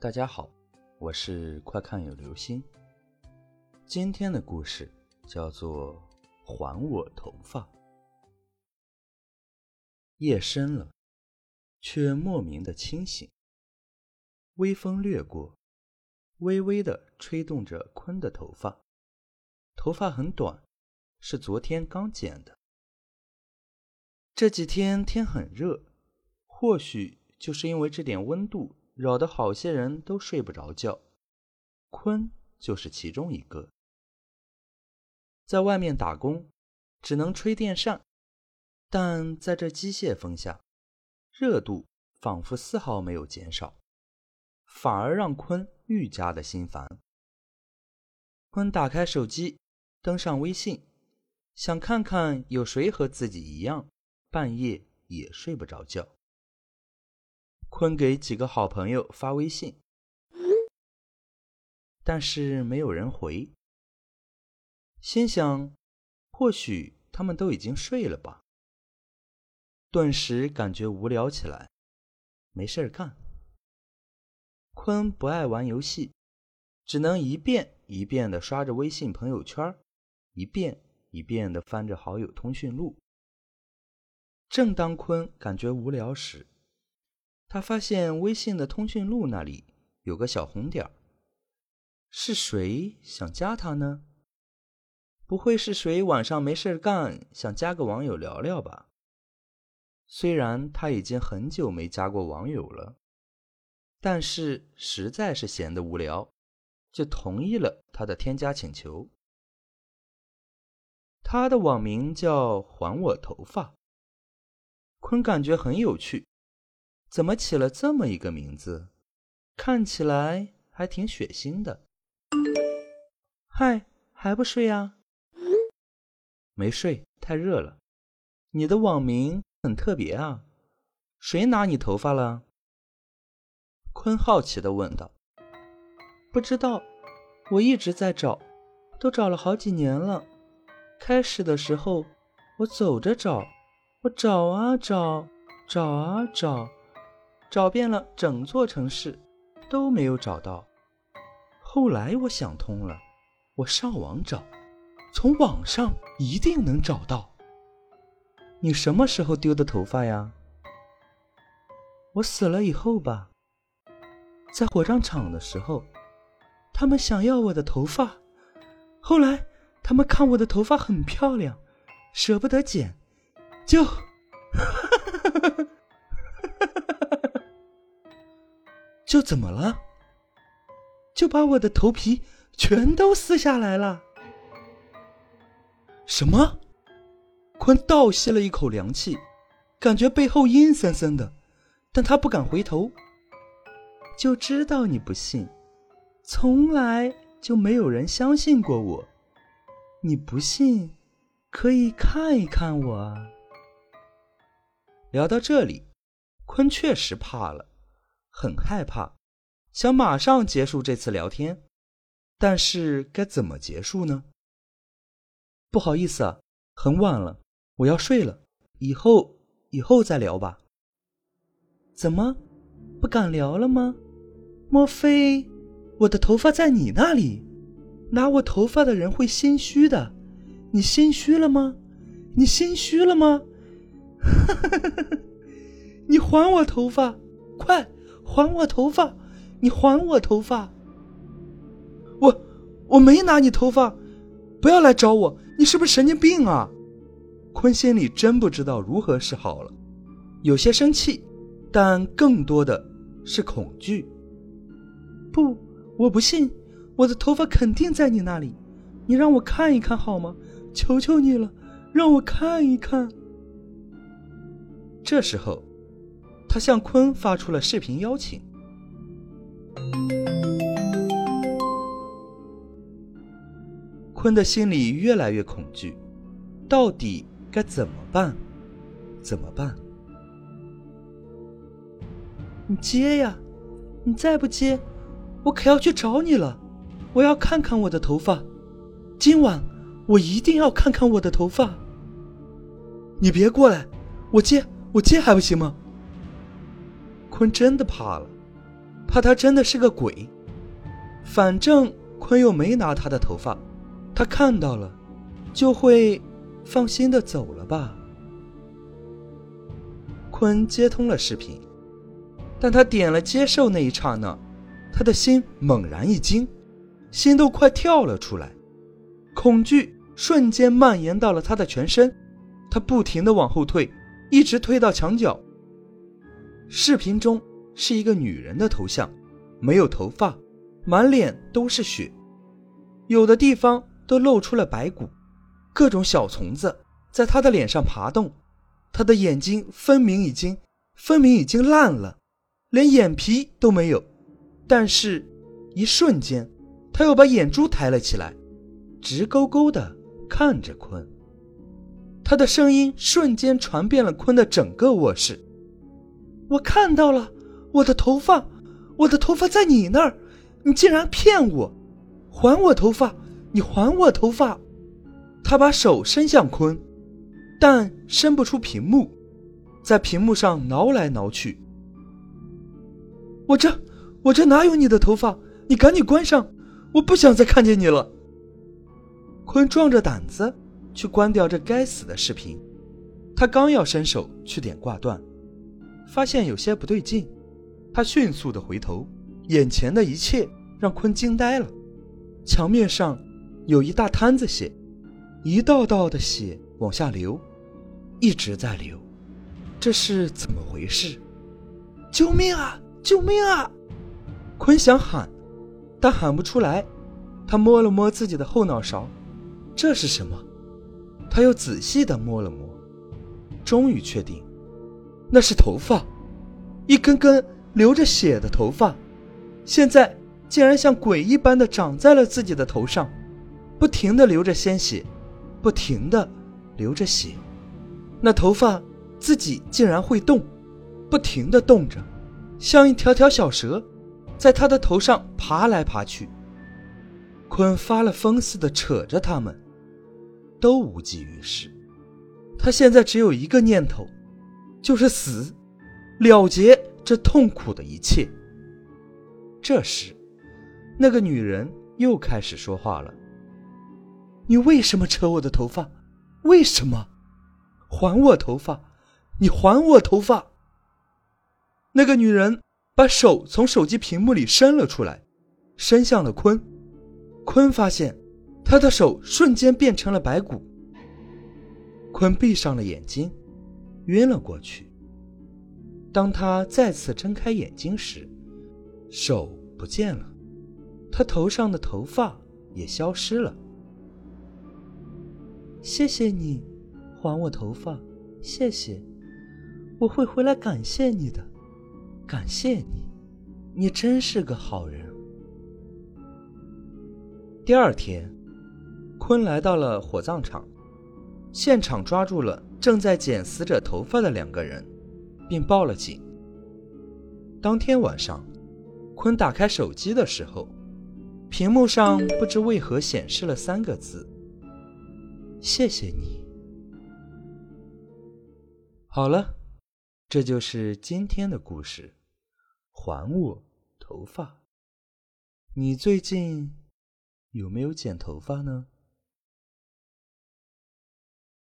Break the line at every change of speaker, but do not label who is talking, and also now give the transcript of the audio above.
大家好，我是快看有流星。今天的故事叫做《还我头发》。夜深了，却莫名的清醒。微风掠过，微微的吹动着坤的头发。头发很短，是昨天刚剪的。这几天天很热，或许就是因为这点温度。扰得好些人都睡不着觉，坤就是其中一个。在外面打工，只能吹电扇，但在这机械风下，热度仿佛丝毫没有减少，反而让坤愈加的心烦。坤打开手机，登上微信，想看看有谁和自己一样，半夜也睡不着觉。坤给几个好朋友发微信，但是没有人回。心想，或许他们都已经睡了吧。顿时感觉无聊起来，没事儿干。坤不爱玩游戏，只能一遍一遍的刷着微信朋友圈，一遍一遍的翻着好友通讯录。正当坤感觉无聊时，他发现微信的通讯录那里有个小红点儿，是谁想加他呢？不会是谁晚上没事干想加个网友聊聊吧？虽然他已经很久没加过网友了，但是实在是闲得无聊，就同意了他的添加请求。他的网名叫“还我头发”，坤感觉很有趣。怎么起了这么一个名字？看起来还挺血腥的。嗨，还不睡呀？没睡，太热了。你的网名很特别啊，谁拿你头发了？坤好奇的问道。不知道，我一直在找，都找了好几年了。开始的时候，我走着找，我找啊找，找啊找。找遍了整座城市，都没有找到。后来我想通了，我上网找，从网上一定能找到。你什么时候丢的头发呀？我死了以后吧，在火葬场的时候，他们想要我的头发，后来他们看我的头发很漂亮，舍不得剪，就。就怎么了？就把我的头皮全都撕下来了。什么？坤倒吸了一口凉气，感觉背后阴森森的，但他不敢回头。就知道你不信，从来就没有人相信过我。你不信，可以看一看我啊。聊到这里，坤确实怕了。很害怕，想马上结束这次聊天，但是该怎么结束呢？不好意思啊，很晚了，我要睡了，以后以后再聊吧。怎么，不敢聊了吗？莫非我的头发在你那里？拿我头发的人会心虚的，你心虚了吗？你心虚了吗？你还我头发，快！还我头发！你还我头发！我我没拿你头发，不要来找我！你是不是神经病啊？坤心里真不知道如何是好了，有些生气，但更多的是恐惧。不，我不信，我的头发肯定在你那里，你让我看一看好吗？求求你了，让我看一看。这时候。他向坤发出了视频邀请，坤的心里越来越恐惧，到底该怎么办？怎么办？你接呀！你再不接，我可要去找你了！我要看看我的头发，今晚我一定要看看我的头发。你别过来，我接，我接还不行吗？坤真的怕了，怕他真的是个鬼。反正坤又没拿他的头发，他看到了，就会放心的走了吧。坤接通了视频，但他点了接受那一刹那，他的心猛然一惊，心都快跳了出来，恐惧瞬间蔓延到了他的全身，他不停的往后退，一直退到墙角。视频中是一个女人的头像，没有头发，满脸都是血，有的地方都露出了白骨，各种小虫子在她的脸上爬动。他的眼睛分明已经，分明已经烂了，连眼皮都没有。但是，一瞬间，他又把眼珠抬了起来，直勾勾的看着坤。他的声音瞬间传遍了坤的整个卧室：“我看到了，我的头发，我的头发在你那儿，你竟然骗我！还我头发，你还我头发！”他把手伸向坤。但伸不出屏幕，在屏幕上挠来挠去。我这，我这哪有你的头发？你赶紧关上，我不想再看见你了。坤壮着胆子去关掉这该死的视频，他刚要伸手去点挂断，发现有些不对劲，他迅速的回头，眼前的一切让坤惊呆了。墙面上有一大滩子血，一道道的血往下流。一直在流，这是怎么回事？救命啊！救命啊！坤想喊，但喊不出来。他摸了摸自己的后脑勺，这是什么？他又仔细的摸了摸，终于确定，那是头发，一根根流着血的头发，现在竟然像鬼一般的长在了自己的头上，不停的流着鲜血，不停的流着血。那头发自己竟然会动，不停的动着，像一条条小蛇，在他的头上爬来爬去。坤发了疯似的扯着他们，都无济于事。他现在只有一个念头，就是死，了结这痛苦的一切。这时，那个女人又开始说话了：“你为什么扯我的头发？为什么？”还我头发！你还我头发！那个女人把手从手机屏幕里伸了出来，伸向了坤。坤发现，他的手瞬间变成了白骨。坤闭上了眼睛，晕了过去。当他再次睁开眼睛时，手不见了，他头上的头发也消失了。谢谢你。还我头发，谢谢，我会回来感谢你的，感谢你，你真是个好人。第二天，坤来到了火葬场，现场抓住了正在剪死者头发的两个人，并报了警。当天晚上，坤打开手机的时候，屏幕上不知为何显示了三个字：“谢谢你。”好了，这就是今天的故事。还我头发！你最近有没有剪头发呢？